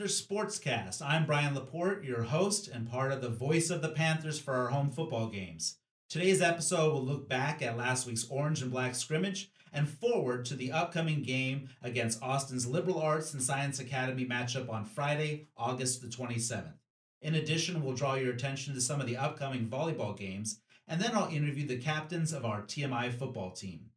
Panthers Sportscast. I'm Brian Laporte, your host and part of the voice of the Panthers for our home football games. Today's episode will look back at last week's orange and black scrimmage and forward to the upcoming game against Austin's Liberal Arts and Science Academy matchup on Friday, August the 27th. In addition, we'll draw your attention to some of the upcoming volleyball games, and then I'll interview the captains of our TMI football team.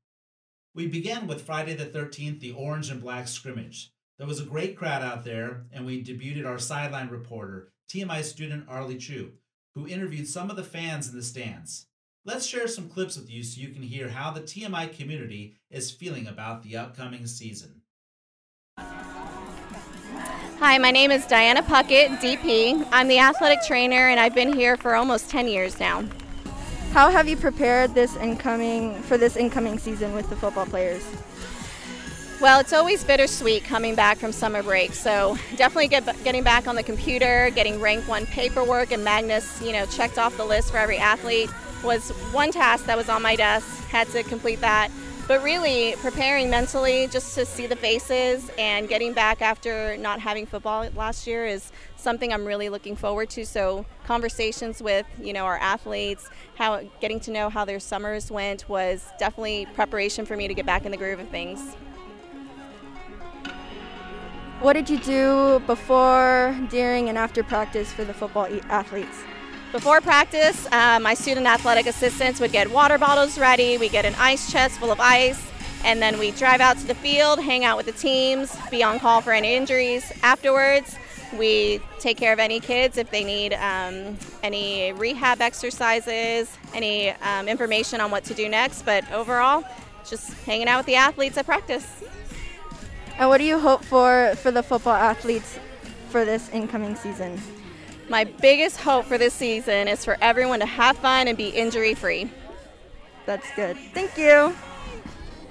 We begin with Friday the 13th, the orange and black scrimmage. There was a great crowd out there, and we debuted our sideline reporter, TMI student Arlie Chu, who interviewed some of the fans in the stands. Let's share some clips with you so you can hear how the TMI community is feeling about the upcoming season. Hi, my name is Diana Puckett, DP. I'm the athletic trainer and I've been here for almost 10 years now. How have you prepared this incoming for this incoming season with the football players? Well, it's always bittersweet coming back from summer break. So definitely get, getting back on the computer, getting rank one paperwork, and Magnus, you know, checked off the list for every athlete was one task that was on my desk. Had to complete that. But really, preparing mentally just to see the faces and getting back after not having football last year is something I'm really looking forward to. So conversations with you know our athletes, how getting to know how their summers went was definitely preparation for me to get back in the groove of things. What did you do before, during, and after practice for the football athletes? Before practice, uh, my student athletic assistants would get water bottles ready. We get an ice chest full of ice, and then we drive out to the field, hang out with the teams, be on call for any injuries. Afterwards, we take care of any kids if they need um, any rehab exercises, any um, information on what to do next. But overall, just hanging out with the athletes at practice. And what do you hope for for the football athletes for this incoming season? My biggest hope for this season is for everyone to have fun and be injury free. That's good. Thank you.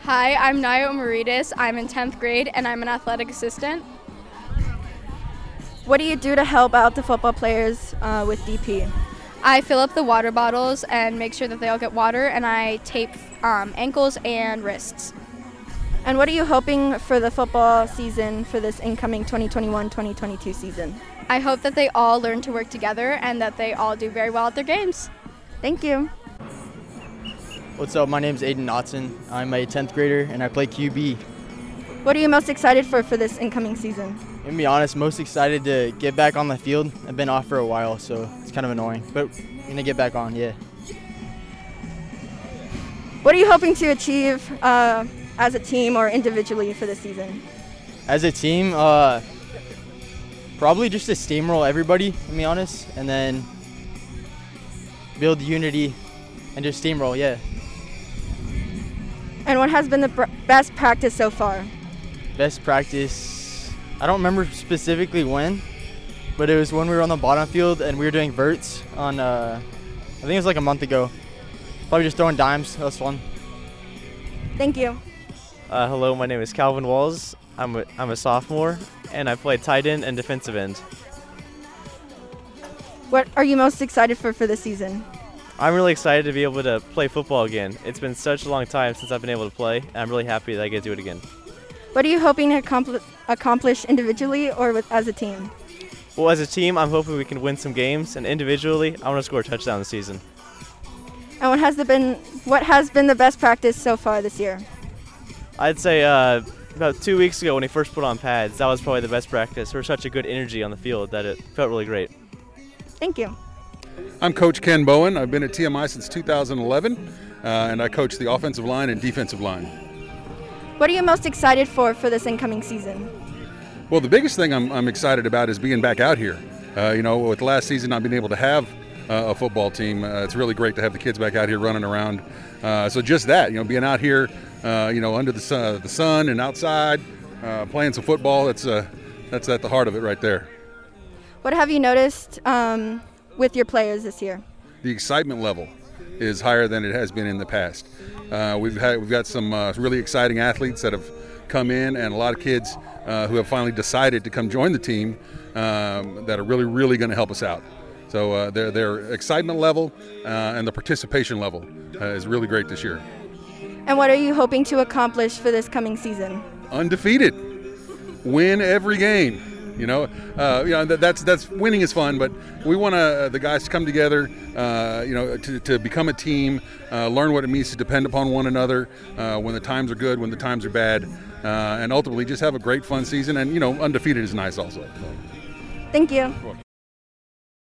Hi, I'm Nayo Maritas. I'm in 10th grade and I'm an athletic assistant. What do you do to help out the football players uh, with DP? I fill up the water bottles and make sure that they all get water, and I tape um, ankles and wrists. And what are you hoping for the football season for this incoming 2021 2022 season? I hope that they all learn to work together and that they all do very well at their games. Thank you. What's up? My name is Aiden Knotson. I'm a 10th grader and I play QB. What are you most excited for for this incoming season? To be honest, most excited to get back on the field. I've been off for a while, so it's kind of annoying, but I'm gonna get back on. Yeah. What are you hoping to achieve uh, as a team or individually for this season? As a team, uh, probably just to steamroll everybody, to be honest, and then build unity and just steamroll, yeah. And what has been the br- best practice so far? Best practice, I don't remember specifically when, but it was when we were on the bottom field and we were doing verts on, uh, I think it was like a month ago. Probably just throwing dimes. That was fun. Thank you. Uh, hello, my name is Calvin Walls. I'm a, I'm a sophomore, and I play tight end and defensive end. What are you most excited for for this season? I'm really excited to be able to play football again. It's been such a long time since I've been able to play, and I'm really happy that I get to do it again. What are you hoping to accompli- accomplish individually or with, as a team? Well, as a team, I'm hoping we can win some games, and individually, I want to score a touchdown this season. And what has the been what has been the best practice so far this year? I'd say uh, about two weeks ago when he first put on pads, that was probably the best practice. We're such a good energy on the field that it felt really great. Thank you. I'm Coach Ken Bowen. I've been at TMI since 2011, uh, and I coach the offensive line and defensive line. What are you most excited for for this incoming season? Well, the biggest thing I'm, I'm excited about is being back out here. Uh, you know, with last season not being able to have uh, a football team, uh, it's really great to have the kids back out here running around. Uh, so just that, you know, being out here, you know, under the sun, the sun and outside, uh, playing some football, that's that's at the heart of it right there. What have you noticed um, with your players this year? The excitement level is higher than it has been in the past. Uh, we've had we've got some uh, really exciting athletes that have come in, and a lot of kids uh, who have finally decided to come join the team um, that are really really going to help us out. So uh, their their excitement level uh, and the participation level uh, is really great this year. And what are you hoping to accomplish for this coming season? Undefeated, win every game. You know, uh, you know that, that's that's winning is fun, but we want uh, the guys to come together. Uh, you know, to, to become a team, uh, learn what it means to depend upon one another uh, when the times are good, when the times are bad, uh, and ultimately just have a great fun season. And you know, undefeated is nice also. Thank you.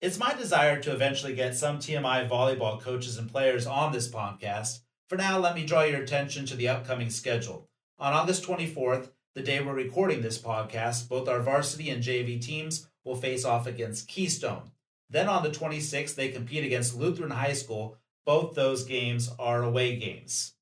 It's my desire to eventually get some TMI volleyball coaches and players on this podcast. For now, let me draw your attention to the upcoming schedule. On August 24th, the day we're recording this podcast, both our varsity and JV teams will face off against Keystone. Then on the 26th, they compete against Lutheran High School. Both those games are away games.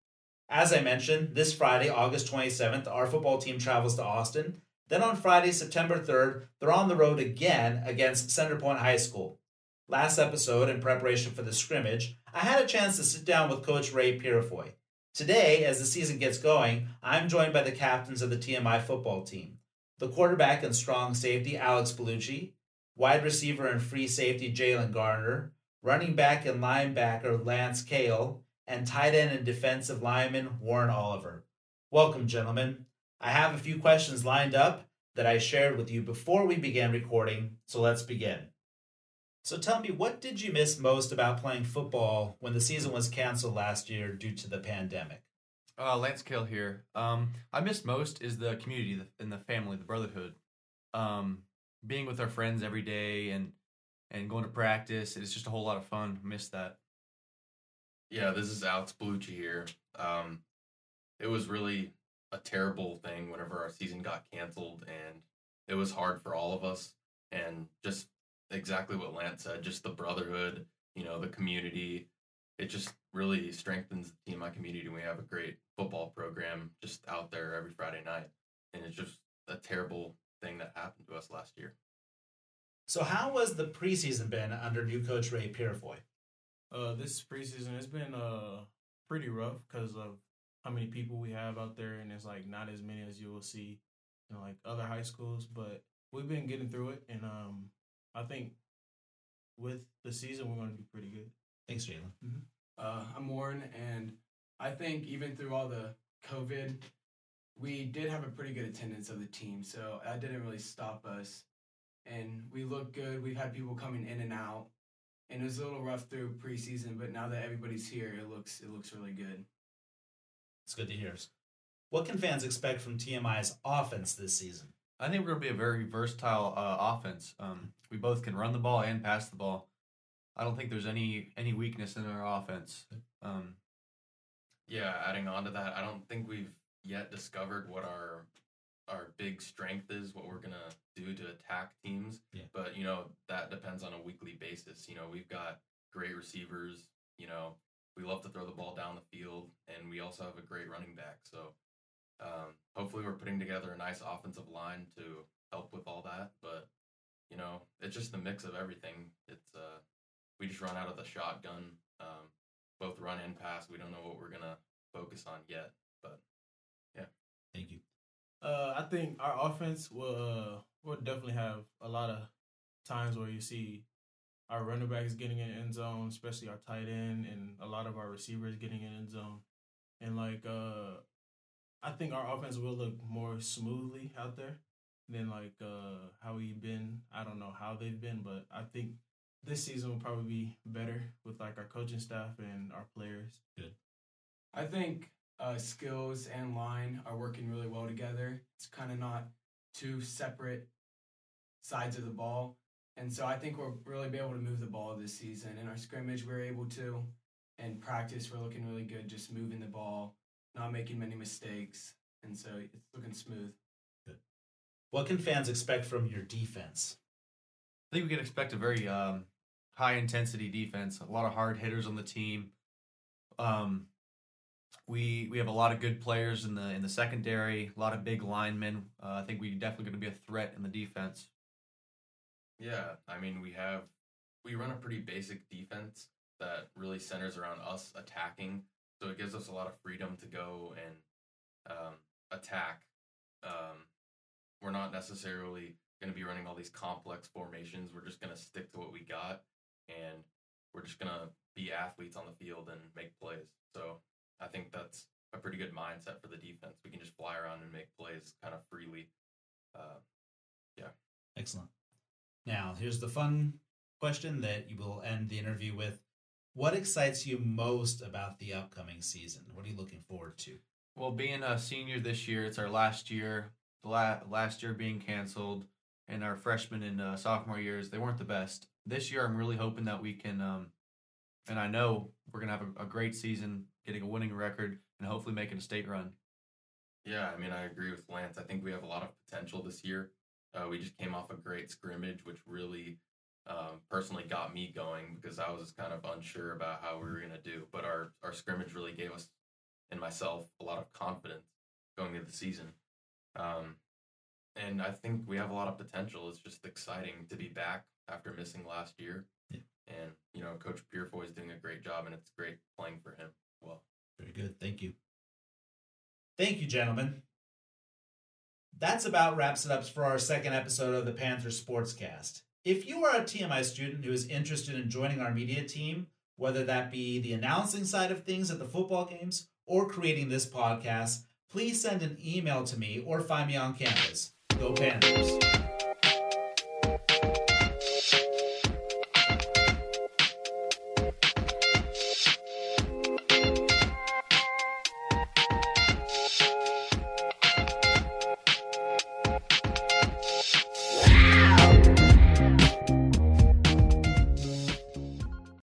As I mentioned, this Friday, August 27th, our football team travels to Austin. Then on Friday, September 3rd, they're on the road again against Centerpoint High School. Last episode, in preparation for the scrimmage, I had a chance to sit down with Coach Ray Purifoy. Today, as the season gets going, I'm joined by the captains of the TMI football team the quarterback and strong safety, Alex Bellucci, wide receiver and free safety, Jalen Garner, running back and linebacker, Lance Kale, and tight end and defensive lineman, Warren Oliver. Welcome, gentlemen. I have a few questions lined up that I shared with you before we began recording, so let's begin. So tell me, what did you miss most about playing football when the season was canceled last year due to the pandemic? Uh, Lance Kale here. Um, I miss most is the community and the family, the brotherhood. Um, being with our friends every day and and going to practice. It's just a whole lot of fun. Miss that. Yeah, this is Alex Bellucci here. Um, it was really a terrible thing whenever our season got canceled, and it was hard for all of us. And just exactly what Lance said, just the brotherhood, you know, the community. It just really strengthens the TMI community. We have a great football program just out there every Friday night, and it's just a terrible thing that happened to us last year. So, how was the preseason been under new coach Ray Purifoy? Uh, this preseason it's been uh pretty rough because of how many people we have out there, and it's like not as many as you will see in like other high schools. But we've been getting through it, and um, I think with the season we're going to be pretty good. Thanks, Jalen. Uh, I'm Warren, and I think even through all the COVID, we did have a pretty good attendance of the team, so that didn't really stop us. And we look good. We've had people coming in and out, and it was a little rough through preseason, but now that everybody's here, it looks it looks really good. It's good to hear. What can fans expect from TMI's offense this season? I think we're going to be a very versatile uh, offense. Um, we both can run the ball and pass the ball. I don't think there's any any weakness in our offense. Um, Yeah, adding on to that, I don't think we've yet discovered what our our big strength is, what we're gonna do to attack teams. Yeah. But you know that depends on a weekly basis. You know we've got great receivers. You know we love to throw the ball down the field, and we also have a great running back. So um, hopefully we're putting together a nice offensive line to help with all that. But you know it's just the mix of everything. It's uh we just run out of the shotgun, um, both run and pass. We don't know what we're gonna focus on yet, but yeah. Thank you. Uh, I think our offense will uh, will definitely have a lot of times where you see our running backs getting in end zone, especially our tight end, and a lot of our receivers getting in end zone. And like, uh, I think our offense will look more smoothly out there than like uh, how we've been. I don't know how they've been, but I think this season will probably be better with like our coaching staff and our players. Good. I think uh, skills and line are working really well together. It's kind of not two separate sides of the ball. And so I think we'll really be able to move the ball this season. In our scrimmage, we're able to. In practice, we're looking really good, just moving the ball, not making many mistakes. And so it's looking smooth. Good. What can fans expect from your defense? I think we can expect a very um, high intensity defense. A lot of hard hitters on the team. Um, we we have a lot of good players in the in the secondary. A lot of big linemen. Uh, I think we're definitely going to be a threat in the defense. yeah, I mean we have we run a pretty basic defense that really centers around us attacking, so it gives us a lot of freedom to go and um, attack. Um, we're not necessarily going to be running all these complex formations. We're just going to stick to what we got, and we're just going to be athletes on the field and make plays. So I think that's a pretty good mindset for the defense. We can just fly around and make plays kind of freely. Uh, yeah. Excellent. Now, here's the fun question that you will end the interview with. What excites you most about the upcoming season? What are you looking forward to? Well, being a senior this year, it's our last year. The la- last year being canceled, and our freshman and uh, sophomore years, they weren't the best. This year, I'm really hoping that we can, um, and I know we're gonna have a, a great season, getting a winning record, and hopefully making a state run. Yeah, I mean, I agree with Lance. I think we have a lot of potential this year. Uh, we just came off a great scrimmage, which really um, personally got me going because I was kind of unsure about how we were going to do. But our, our scrimmage really gave us and myself a lot of confidence going into the season. Um, and I think we have a lot of potential. It's just exciting to be back after missing last year. Yeah. And, you know, Coach Purifoy is doing a great job, and it's great playing for him. Well, Very good. Thank you. Thank you, gentlemen. That's about wraps it up for our second episode of the Panthers Sportscast. If you are a TMI student who is interested in joining our media team, whether that be the announcing side of things at the football games or creating this podcast, please send an email to me or find me on campus. Go Panthers!